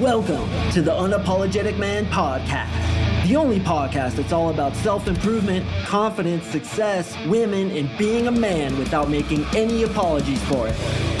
Welcome to the Unapologetic Man Podcast, the only podcast that's all about self improvement, confidence, success, women, and being a man without making any apologies for it.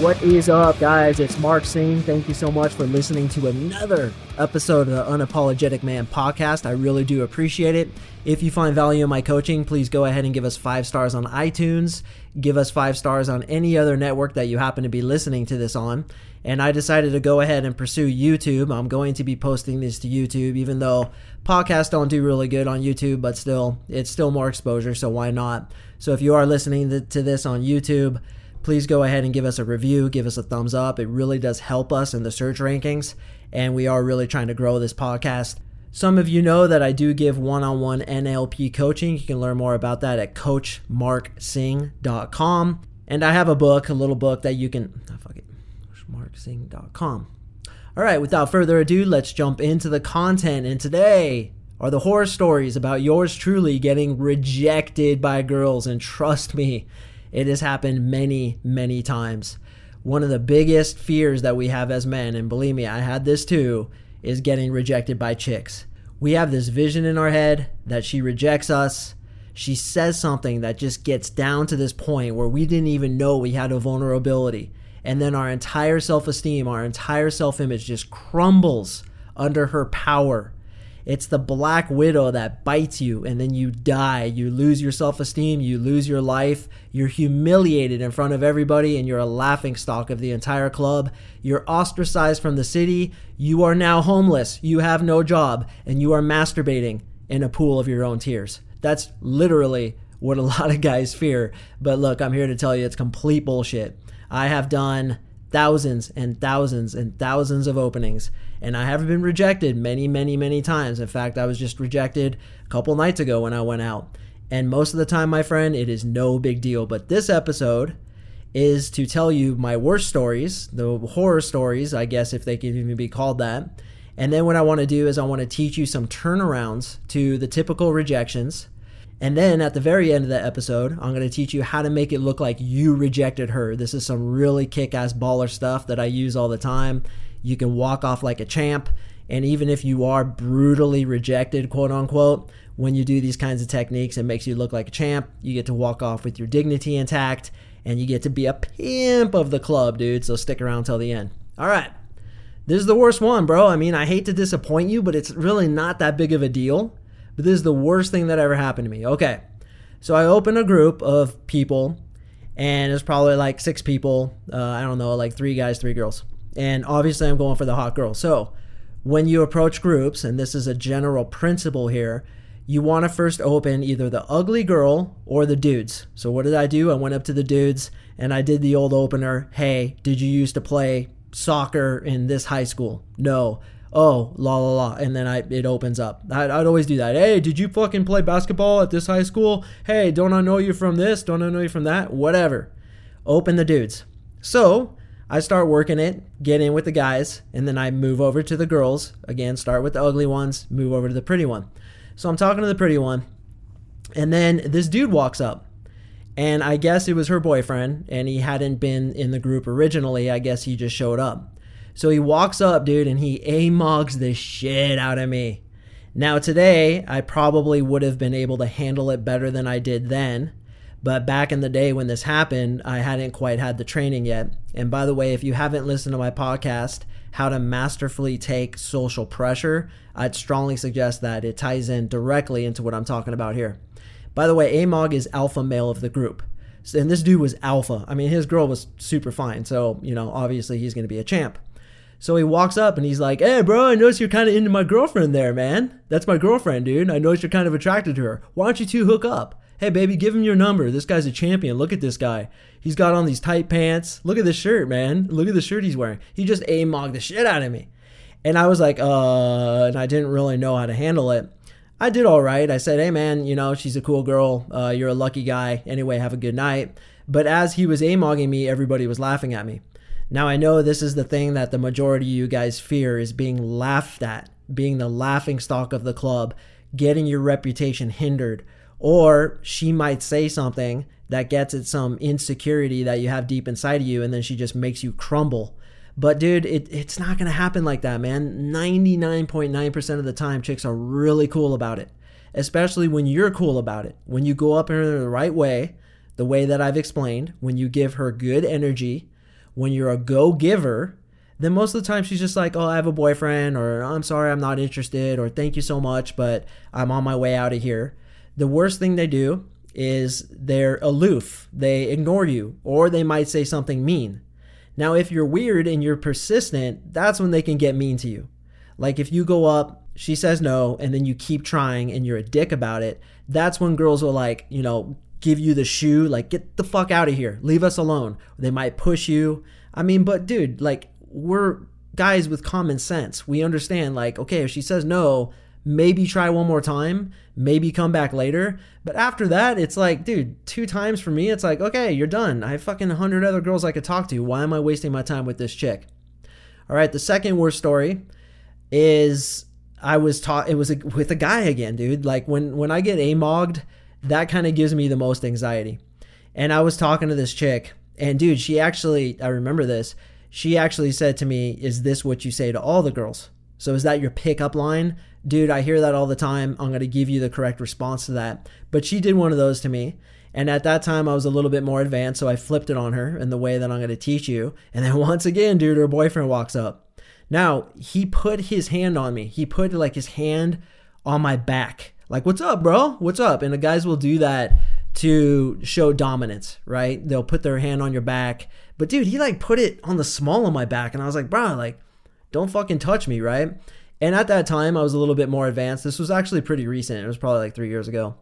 What is up, guys? It's Mark Sing. Thank you so much for listening to another episode of the Unapologetic Man podcast. I really do appreciate it. If you find value in my coaching, please go ahead and give us five stars on iTunes. Give us five stars on any other network that you happen to be listening to this on. And I decided to go ahead and pursue YouTube. I'm going to be posting this to YouTube, even though podcasts don't do really good on YouTube, but still, it's still more exposure, so why not? So if you are listening to this on YouTube, please go ahead and give us a review, give us a thumbs up. It really does help us in the search rankings, and we are really trying to grow this podcast. Some of you know that I do give one on one NLP coaching. You can learn more about that at coachmarksing.com. And I have a book, a little book that you can, oh, fuck it, coachmarksing.com. All right, without further ado, let's jump into the content. And today are the horror stories about yours truly getting rejected by girls. And trust me, it has happened many, many times. One of the biggest fears that we have as men, and believe me, I had this too, is getting rejected by chicks. We have this vision in our head that she rejects us. She says something that just gets down to this point where we didn't even know we had a vulnerability. And then our entire self esteem, our entire self image just crumbles under her power it's the black widow that bites you and then you die. You lose your self esteem, you lose your life, you're humiliated in front of everybody, and you're a laughing stock of the entire club. You're ostracized from the city. You are now homeless. You have no job, and you are masturbating in a pool of your own tears. That's literally what a lot of guys fear. But look, I'm here to tell you it's complete bullshit. I have done thousands and thousands and thousands of openings and I have been rejected many, many, many times. In fact, I was just rejected a couple nights ago when I went out. And most of the time, my friend, it is no big deal. But this episode is to tell you my worst stories, the horror stories, I guess, if they can even be called that. And then what I want to do is I want to teach you some turnarounds to the typical rejections. And then at the very end of the episode, I'm going to teach you how to make it look like you rejected her. This is some really kick ass baller stuff that I use all the time. You can walk off like a champ. And even if you are brutally rejected, quote unquote, when you do these kinds of techniques, it makes you look like a champ. You get to walk off with your dignity intact and you get to be a pimp of the club, dude. So stick around till the end. All right. This is the worst one, bro. I mean, I hate to disappoint you, but it's really not that big of a deal. But this is the worst thing that ever happened to me. Okay. So I open a group of people, and it's probably like six people. Uh, I don't know, like three guys, three girls. And obviously, I'm going for the hot girl. So, when you approach groups, and this is a general principle here, you want to first open either the ugly girl or the dudes. So, what did I do? I went up to the dudes and I did the old opener Hey, did you used to play soccer in this high school? No. Oh, la la la. And then I it opens up. I'd, I'd always do that. Hey, did you fucking play basketball at this high school? Hey, don't I know you from this? Don't I know you from that? Whatever. Open the dudes. So, I start working it, get in with the guys, and then I move over to the girls. Again, start with the ugly ones, move over to the pretty one. So I'm talking to the pretty one, and then this dude walks up. And I guess it was her boyfriend, and he hadn't been in the group originally. I guess he just showed up. So he walks up, dude, and he a-mogs the shit out of me. Now, today, I probably would have been able to handle it better than I did then but back in the day when this happened, I hadn't quite had the training yet. And by the way, if you haven't listened to my podcast, How to Masterfully Take Social Pressure, I'd strongly suggest that. It ties in directly into what I'm talking about here. By the way, A-Mog is alpha male of the group. And this dude was alpha. I mean, his girl was super fine. So, you know, obviously he's going to be a champ. So he walks up and he's like, Hey, bro, I noticed you're kind of into my girlfriend there, man. That's my girlfriend, dude. I noticed you're kind of attracted to her. Why don't you two hook up? Hey, baby, give him your number. This guy's a champion. Look at this guy. He's got on these tight pants. Look at this shirt, man. Look at the shirt he's wearing. He just a-mogged the shit out of me. And I was like, uh, and I didn't really know how to handle it. I did all right. I said, hey, man, you know, she's a cool girl. Uh, you're a lucky guy. Anyway, have a good night. But as he was a-mogging me, everybody was laughing at me. Now, I know this is the thing that the majority of you guys fear is being laughed at, being the laughing stock of the club, getting your reputation hindered Or she might say something that gets at some insecurity that you have deep inside of you, and then she just makes you crumble. But dude, it, it's not gonna happen like that, man. 99.9% of the time, chicks are really cool about it. Especially when you're cool about it. When you go up in her the right way, the way that I've explained, when you give her good energy, when you're a go giver, then most of the time she's just like, oh, I have a boyfriend, or I'm sorry, I'm not interested, or thank you so much, but I'm on my way out of here. The worst thing they do is they're aloof, they ignore you, or they might say something mean. Now, if you're weird and you're persistent, that's when they can get mean to you. Like if you go up, she says no, and then you keep trying and you're a dick about it, that's when girls will like, you know, give you the shoe, like, get the fuck out of here, leave us alone. They might push you. I mean, but dude, like, we're guys with common sense. We understand, like, okay, if she says no, maybe try one more time, maybe come back later. But after that, it's like, dude, two times for me, it's like, okay, you're done. I have fucking 100 other girls I could talk to. Why am I wasting my time with this chick? All right, the second worst story is I was taught it was a, with a guy again, dude. Like when when I get amogged, that kind of gives me the most anxiety. And I was talking to this chick, and dude, she actually I remember this she actually said to me, Is this what you say to all the girls? So is that your pickup line? Dude, I hear that all the time. I'm going to give you the correct response to that. But she did one of those to me. And at that time, I was a little bit more advanced, so I flipped it on her in the way that I'm going to teach you. And then once again, dude, her boyfriend walks up. Now, he put his hand on me. He put like his hand on my back. Like, what's up, bro? What's up? And the guys will do that to show dominance, right? They'll put their hand on your back. But dude, he like put it on the small of my back, and I was like, bro, like, don't fucking touch me, right? And at that time, I was a little bit more advanced. This was actually pretty recent. It was probably like three years ago.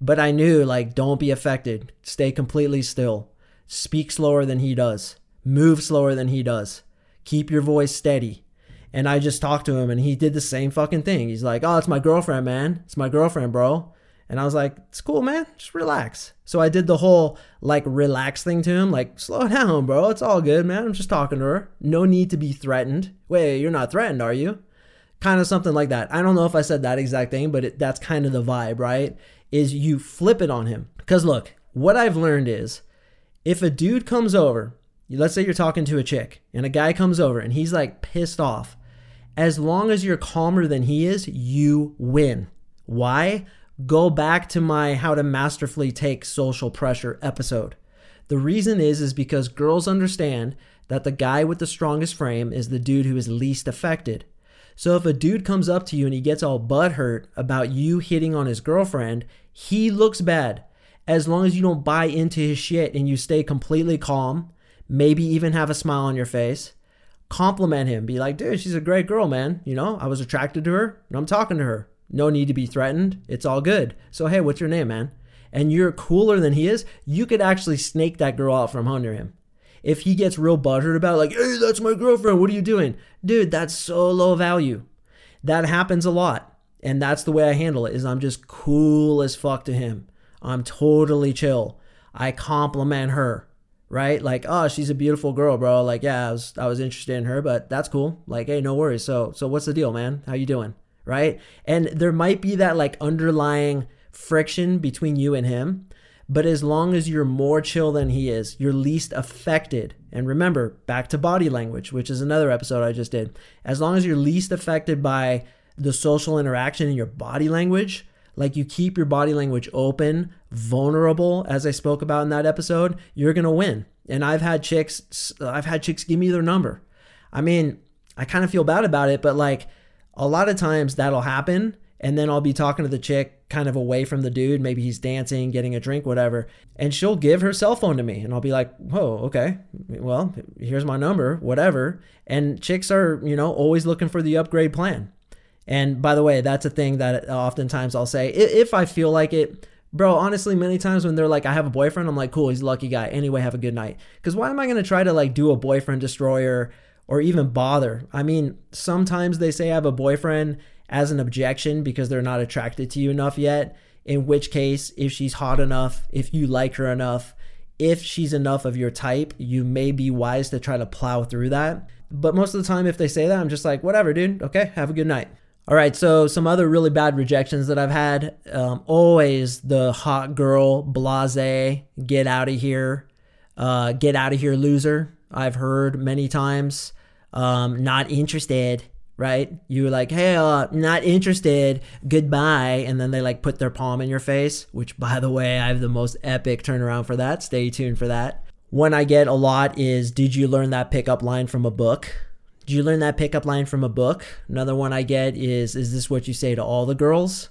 But I knew, like, don't be affected. Stay completely still. Speak slower than he does. Move slower than he does. Keep your voice steady. And I just talked to him, and he did the same fucking thing. He's like, oh, it's my girlfriend, man. It's my girlfriend, bro. And I was like, it's cool, man. Just relax. So I did the whole like relax thing to him, like, slow down, bro. It's all good, man. I'm just talking to her. No need to be threatened. Wait, you're not threatened, are you? Kind of something like that. I don't know if I said that exact thing, but it, that's kind of the vibe, right? Is you flip it on him. Because look, what I've learned is if a dude comes over, let's say you're talking to a chick and a guy comes over and he's like pissed off, as long as you're calmer than he is, you win. Why? go back to my how to masterfully take social pressure episode. The reason is is because girls understand that the guy with the strongest frame is the dude who is least affected. So if a dude comes up to you and he gets all butthurt about you hitting on his girlfriend, he looks bad. As long as you don't buy into his shit and you stay completely calm, maybe even have a smile on your face, compliment him. Be like, dude, she's a great girl, man. You know, I was attracted to her and I'm talking to her. No need to be threatened. It's all good. So, hey, what's your name, man? And you're cooler than he is, you could actually snake that girl out from under him. If he gets real buttered about, like, hey, that's my girlfriend, what are you doing? Dude, that's so low value. That happens a lot. And that's the way I handle it, is I'm just cool as fuck to him. I'm totally chill. I compliment her, right? Like, oh, she's a beautiful girl, bro. Like, yeah, I was I was interested in her, but that's cool. Like, hey, no worries. So so what's the deal, man? How you doing? right? And there might be that like underlying friction between you and him. But as long as you're more chill than he is, you're least affected. And remember, back to body language, which is another episode I just did. As long as you're least affected by the social interaction in your body language, like you keep your body language open, vulnerable, as I spoke about in that episode, you're gonna win. And I've had chicks, I've had chicks give me their number. I mean, I kind of feel bad about it, but like a lot of times that'll happen and then I'll be talking to the chick kind of away from the dude. Maybe he's dancing, getting a drink, whatever. And she'll give her cell phone to me. And I'll be like, whoa, okay. Well, here's my number, whatever. And chicks are, you know, always looking for the upgrade plan. And by the way, that's a thing that oftentimes I'll say if I feel like it. Bro, honestly, many times when they're like, I have a boyfriend, I'm like, cool, he's a lucky guy. Anyway, have a good night. Because why am I going to try to like do a boyfriend destroyer or even bother. I mean, sometimes they say I have a boyfriend as an objection because they're not attracted to you enough yet. In which case, if she's hot enough, if you like her enough, if she's enough of your type, you may be wise to try to plow through that. But most of the time, if they say that, I'm just like, whatever, dude. Okay, have a good night. All right, so some other really bad rejections that I've had. Um, always the hot girl, blase, get out of here, uh, get out of here, loser. I've heard many times. Um, not interested, right? You're like, hey, uh, not interested, goodbye. And then they like put their palm in your face, which by the way, I have the most epic turnaround for that. Stay tuned for that. One I get a lot is, did you learn that pickup line from a book? Did you learn that pickup line from a book? Another one I get is Is this what you say to all the girls?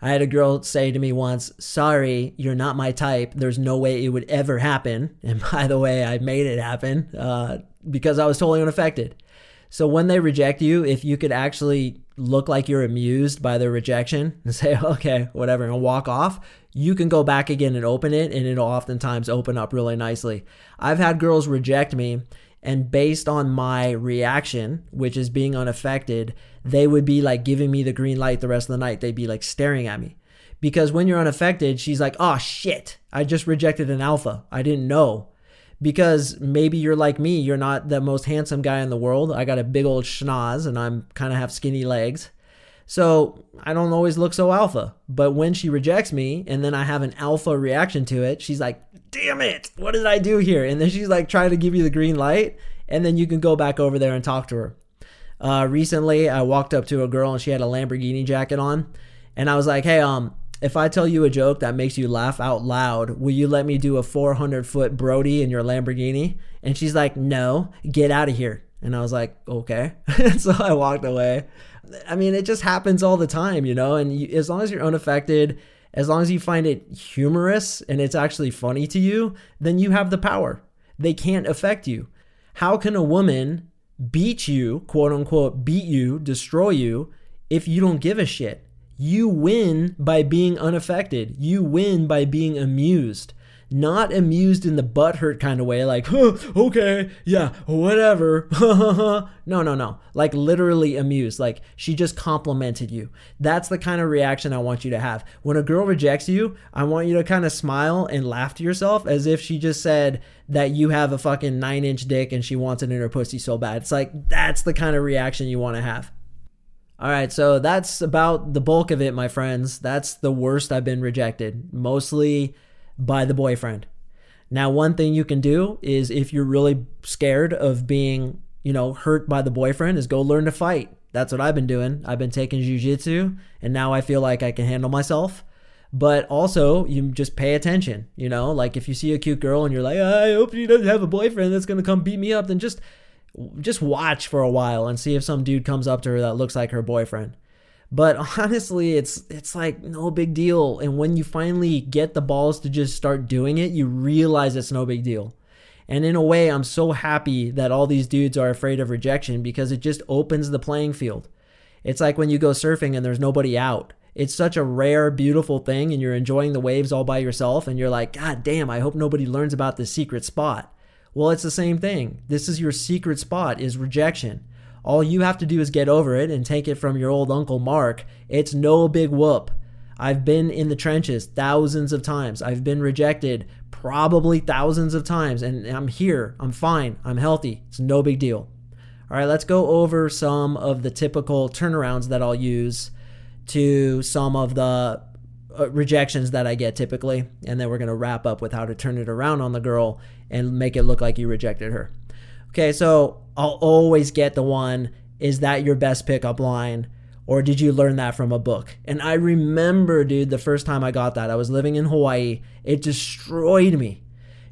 I had a girl say to me once, Sorry, you're not my type. There's no way it would ever happen. And by the way, I made it happen uh, because I was totally unaffected. So when they reject you, if you could actually look like you're amused by their rejection and say, okay, whatever, and walk off, you can go back again and open it, and it'll oftentimes open up really nicely. I've had girls reject me and based on my reaction, which is being unaffected, they would be like giving me the green light the rest of the night. They'd be like staring at me. Because when you're unaffected, she's like, oh shit, I just rejected an alpha. I didn't know. Because maybe you're like me, you're not the most handsome guy in the world. I got a big old schnoz and I'm kind of have skinny legs. So I don't always look so alpha. But when she rejects me and then I have an alpha reaction to it, she's like, damn it, what did I do here? And then she's like trying to give you the green light, and then you can go back over there and talk to her. Uh, recently, I walked up to a girl and she had a Lamborghini jacket on, and I was like, hey, um, if I tell you a joke that makes you laugh out loud, will you let me do a 400 foot Brody in your Lamborghini? And she's like, no, get out of here. And I was like, okay. so I walked away. I mean, it just happens all the time, you know, and you, as long as you're unaffected, as long as you find it humorous and it's actually funny to you, then you have the power. They can't affect you. How can a woman beat you, quote unquote, beat you, destroy you, if you don't give a shit? You win by being unaffected. You win by being amused not amused in the butthurt kind of way, like, huh, okay, yeah, whatever. no, no, no. Like literally amused. Like she just complimented you. That's the kind of reaction I want you to have. When a girl rejects you, I want you to kind of smile and laugh to yourself as if she just said that you have a fucking nine inch dick and she wants it in her pussy so bad. It's like, that's the kind of reaction you want to have. All right, so that's about the bulk of it, my friends. That's the worst I've been rejected. Mostly by the boyfriend. Now, one thing you can do is if you're really scared of being, you know, hurt by the boyfriend, is go learn to fight. That's what I've been doing. I've been taking jujitsu, and now I feel like I can handle myself. But also, you just pay attention. You know, like if you see a cute girl and you're like, I hope she doesn't have a boyfriend that's gonna come beat me up, then just just watch for a while and see if some dude comes up to her that looks like her boyfriend. But honestly, it's it's like no big deal. And when you finally get the balls to just start doing it, you realize it's no big deal. And in a way, I'm so happy that all these dudes are afraid of rejection because it just opens the playing field. It's like when you go surfing and there's nobody out. It's such a rare, beautiful thing, and you're enjoying the waves all by yourself, and you're like, God damn, I hope nobody learns about this secret spot. Well, it's the same thing. This is your secret spot, is rejection. All you have to do is get over it and take it from your old Uncle Mark. It's no big whoop. I've been in the trenches thousands of times. I've been rejected probably thousands of times, and I'm here. I'm fine. I'm healthy. It's no big deal. All right, let's go over some of the typical turnarounds that I'll use to some of the Uh, rejections that I get typically, and then we're going to wrap up with how to turn it around on the girl and make it look like you rejected her. Okay, so I'll always get the one is that your best pickup line? Or did you learn that from a book? And I remember, dude, the first time I got that, I was living in Hawaii. It destroyed me.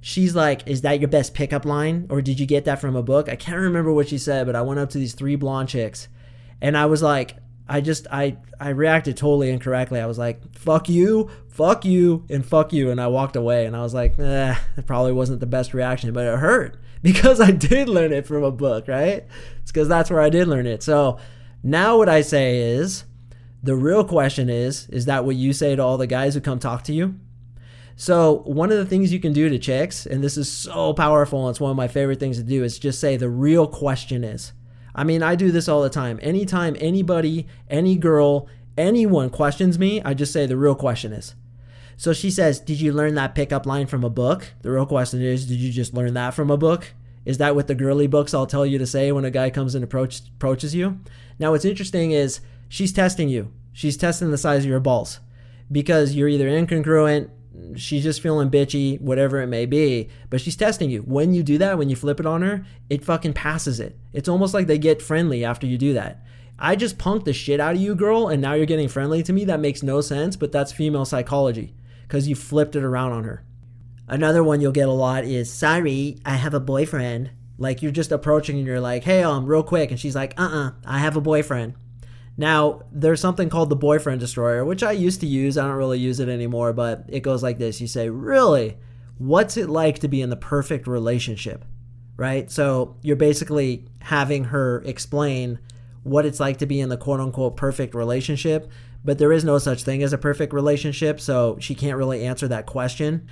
She's like, Is that your best pickup line? Or did you get that from a book? I can't remember what she said, but I went up to these three blonde chicks and I was like, I just I I reacted totally incorrectly. I was like, "Fuck you, fuck you, and fuck you," and I walked away. And I was like, "Eh, it probably wasn't the best reaction, but it hurt because I did learn it from a book, right? It's because that's where I did learn it. So now what I say is, the real question is, is that what you say to all the guys who come talk to you? So one of the things you can do to chicks, and this is so powerful, and it's one of my favorite things to do, is just say the real question is. I mean, I do this all the time. Anytime anybody, any girl, anyone questions me, I just say the real question is. So she says, Did you learn that pickup line from a book? The real question is, Did you just learn that from a book? Is that what the girly books I'll tell you to say when a guy comes and approach, approaches you? Now, what's interesting is she's testing you. She's testing the size of your balls because you're either incongruent, she's just feeling bitchy, whatever it may be, but she's testing you. When you do that, when you flip it on her, it fucking passes it. It's almost like they get friendly after you do that. I just punked the shit out of you, girl, and now you're getting friendly to me. That makes no sense, but that's female psychology because you flipped it around on her. Another one you'll get a lot is, sorry, I have a boyfriend. Like you're just approaching and you're like, hey, um, real quick. And she's like, uh uh-uh, uh, I have a boyfriend. Now, there's something called the boyfriend destroyer, which I used to use. I don't really use it anymore, but it goes like this. You say, really? What's it like to be in the perfect relationship? Right? So you're basically having her explain what it's like to be in the quote unquote perfect relationship, but there is no such thing as a perfect relationship, so she can't really answer that question.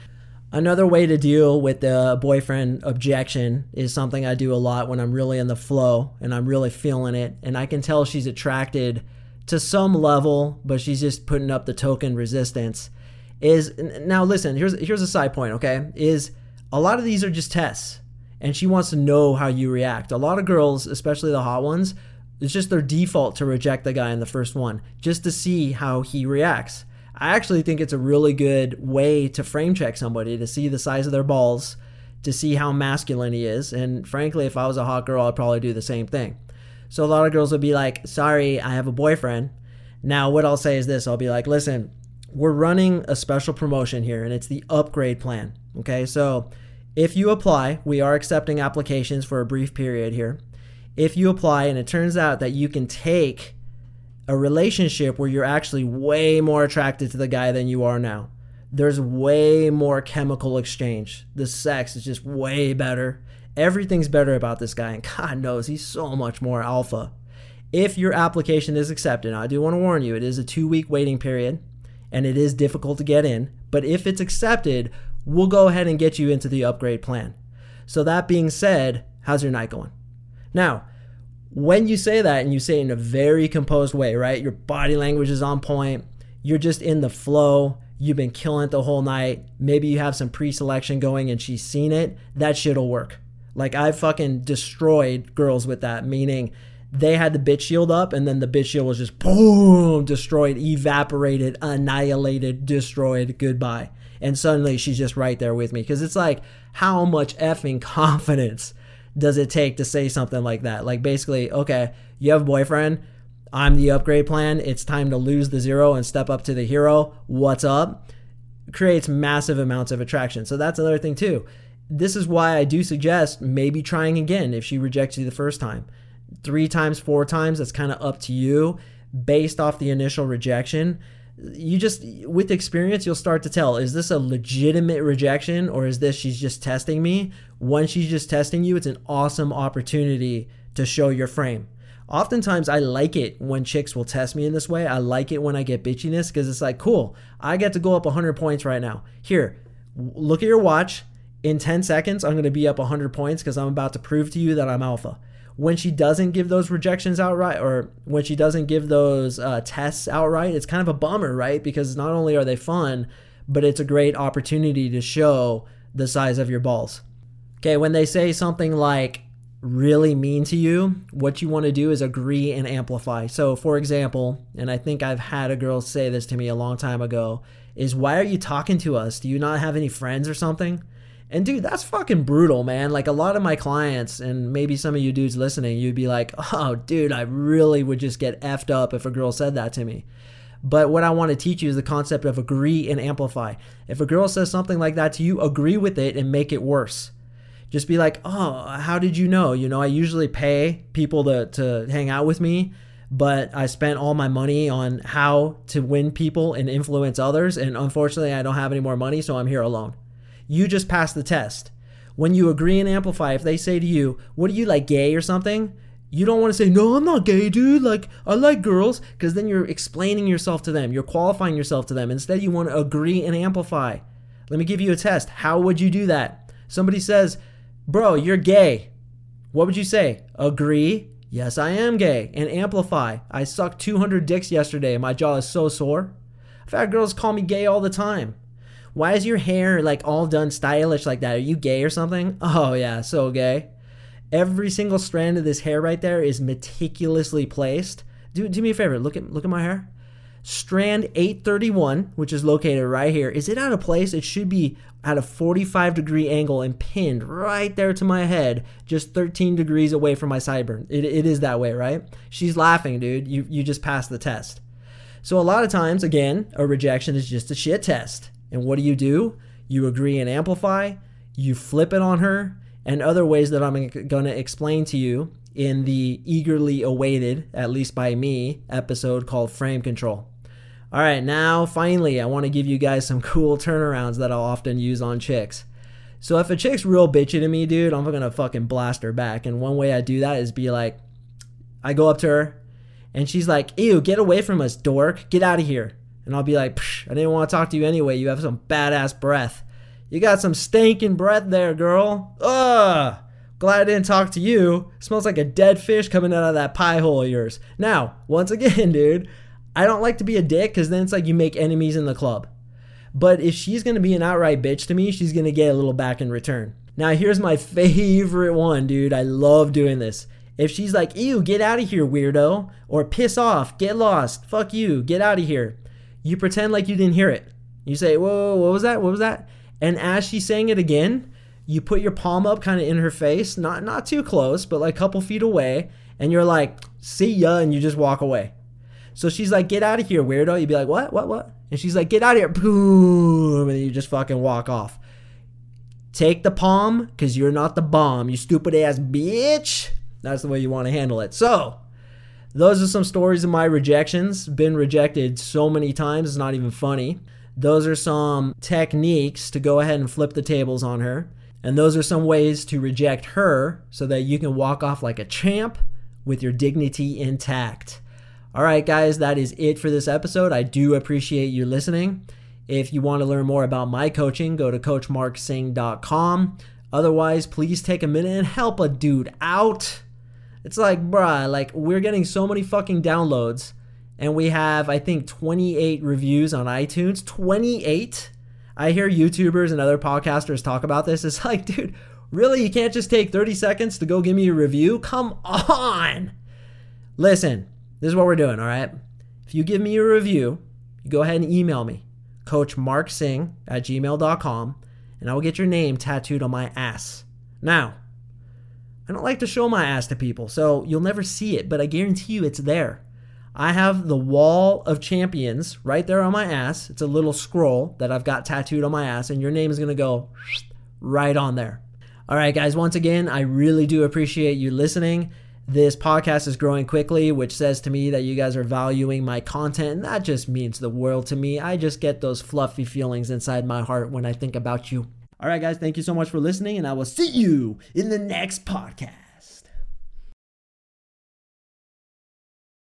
Another way to deal with the boyfriend objection is something I do a lot when I'm really in the flow and I'm really feeling it. And I can tell she's attracted to some level, but she's just putting up the token resistance. Is now listen, here's here's a side point, okay? Is a lot of these are just tests. And she wants to know how you react. A lot of girls, especially the hot ones, it's just their default to reject the guy in the first one, just to see how he reacts. I actually think it's a really good way to frame check somebody to see the size of their balls, to see how masculine he is. And frankly, if I was a hot girl, I'd probably do the same thing. So a lot of girls would be like, sorry, I have a boyfriend. Now, what I'll say is this I'll be like, listen, we're running a special promotion here, and it's the upgrade plan. Okay, so if you apply, we are accepting applications for a brief period here. If you apply and it turns out that you can take a relationship where you're actually way more attracted to the guy than you are now. There's way more chemical exchange. The sex is just way better. Everything's better about this guy, and God knows he's so much more alpha. If your application is accepted, I do want to warn you, it is a two week waiting period and it is difficult to get in. But if it's accepted, we'll go ahead and get you into the upgrade plan. So, that being said, how's your night going? Now, when you say that and you say it in a very composed way, right? Your body language is on point. You're just in the flow. You've been killing it the whole night. Maybe you have some pre selection going and she's seen it. That shit'll work. Like I fucking destroyed girls with that, meaning they had the bitch shield up and then the bitch shield was just boom, destroyed, evaporated, annihilated, destroyed, goodbye. And suddenly she's just right there with me. Because it's like, how much effing confidence does it take to say something like that? Like basically, okay, you have a boyfriend. I'm the upgrade plan. It's time to lose the zero and step up to the hero. What's up? Creates massive amounts of attraction. So that's another thing too. This is why I do suggest maybe trying again if she rejects you the first time. Three times, four times, that's kind of up to you based off the initial rejection you just with experience you'll start to tell is this a legitimate rejection or is this she's just testing me? When she's just testing you it's an awesome opportunity to show your frame. Oftentimes i like it when chicks will test me in this way. I like it when i get bitchiness because it's like cool i get to go up 100 points right now. Here look at your watch. In 10 seconds i'm going to be up 100 points because i'm about to prove to you that i'm alpha when she doesn't give those rejections outright or when she doesn't give those uh, tests outright, it's kind of a bummer, right? Because not only are they fun, but it's a great opportunity to show the size of your balls. Okay, when they say something like really mean to you, what you want to do is agree and amplify. So, for example, and I think I've had a girl say this to me a long time ago, is why are you talking to us? Do you not have any friends or something? And dude, that's fucking brutal, man. Like a lot of my clients, and maybe some of you dudes listening, you'd be like, oh, dude, I really would just get effed up if a girl said that to me. But what I want to teach you is the concept of agree and amplify. If a girl says something like that to you, agree with it and make it worse. Just be like, oh, how did you know? You know, I usually pay people to, to hang out with me, but I spent all my money on how to win people and influence others. And unfortunately, I don't have any more money, so I'm here alone you just pass the test. When you agree and amplify, if they say to you, What are you like, gay or something? You don't want to say, No, I'm not gay, dude. Like, I like girls. Because then you're explaining yourself to them. You're qualifying yourself to them. Instead, you want to agree and amplify. Let me give you a test. How would you do that? Somebody says, Bro, you're gay. What would you say? Agree? Yes, I am gay. And amplify. I sucked 200 dicks yesterday my jaw is so sore. Had girls call me gay all the time. Why is your hair like all done stylish like that? Are you gay or something? Oh, yeah, so gay. Every single strand of this hair right there is meticulously placed Do, do me a favor. Look at look at my hair. Strand 831, which is located right here, is it out of place? It should be at a 45 degree angle and pinned right there to my head, just 13 degrees away from my sideburn. It, it is that way, right? She's laughing, dude. You, you just passed the test. So, a lot of times, again, a rejection is just a shit test. And what do you do? You agree and amplify, you flip it on her, and other ways that I'm going to explain to you in the eagerly awaited, at least by me, episode called Frame Control. All right, now finally, I want to give you guys some cool turnarounds that I'll often use on chicks. So if a chick's real bitchy to me, dude, I'm gonna fucking blast her back. And one way I do that is be like, I go up to her, and she's like, "Ew, get away from us, dork! Get out of here!" And I'll be like, "I didn't want to talk to you anyway. You have some badass breath. You got some stinking breath there, girl. Ugh." Glad I didn't talk to you. Smells like a dead fish coming out of that pie hole of yours. Now, once again, dude, I don't like to be a dick because then it's like you make enemies in the club. But if she's going to be an outright bitch to me, she's going to get a little back in return. Now, here's my favorite one, dude. I love doing this. If she's like, ew, get out of here, weirdo, or piss off, get lost, fuck you, get out of here, you pretend like you didn't hear it. You say, whoa, what was that? What was that? And as she's saying it again, you put your palm up kind of in her face, not not too close, but like a couple feet away, and you're like, see ya, and you just walk away. So she's like, get out of here, weirdo. You'd be like, what, what, what? And she's like, get out of here. Boom. And you just fucking walk off. Take the palm, because you're not the bomb, you stupid ass bitch. That's the way you want to handle it. So, those are some stories of my rejections. Been rejected so many times, it's not even funny. Those are some techniques to go ahead and flip the tables on her. And those are some ways to reject her so that you can walk off like a champ with your dignity intact. All right, guys, that is it for this episode. I do appreciate you listening. If you want to learn more about my coaching, go to coachmarksing.com. Otherwise, please take a minute and help a dude out. It's like, bruh, like we're getting so many fucking downloads, and we have, I think, 28 reviews on iTunes. 28? I hear YouTubers and other podcasters talk about this. It's like, dude, really? You can't just take 30 seconds to go give me a review? Come on. Listen, this is what we're doing, all right? If you give me a review, you go ahead and email me, coachmarksing at gmail.com, and I will get your name tattooed on my ass. Now, I don't like to show my ass to people, so you'll never see it, but I guarantee you it's there. I have the wall of champions right there on my ass. It's a little scroll that I've got tattooed on my ass, and your name is to go right on there. All right, guys, once again, I really do appreciate you listening. This podcast is growing quickly, which says to me that you guys are valuing my content. And that just means the world to me. I just get those fluffy feelings inside my heart when I think about you. All right, guys, thank you so much for listening, and I will see you in the next podcast.